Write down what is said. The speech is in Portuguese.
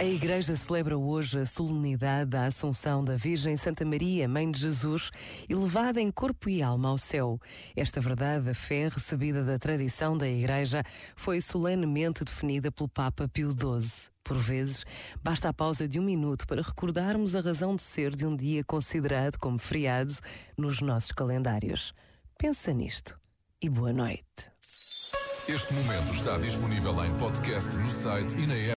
A Igreja celebra hoje a solenidade da Assunção da Virgem Santa Maria, Mãe de Jesus, elevada em corpo e alma ao céu. Esta verdade da fé, recebida da tradição da Igreja, foi solenemente definida pelo Papa Pio XII. Por vezes, basta a pausa de um minuto para recordarmos a razão de ser de um dia considerado como feriado nos nossos calendários. Pensa nisto e boa noite. Este momento está disponível em podcast no site e na app.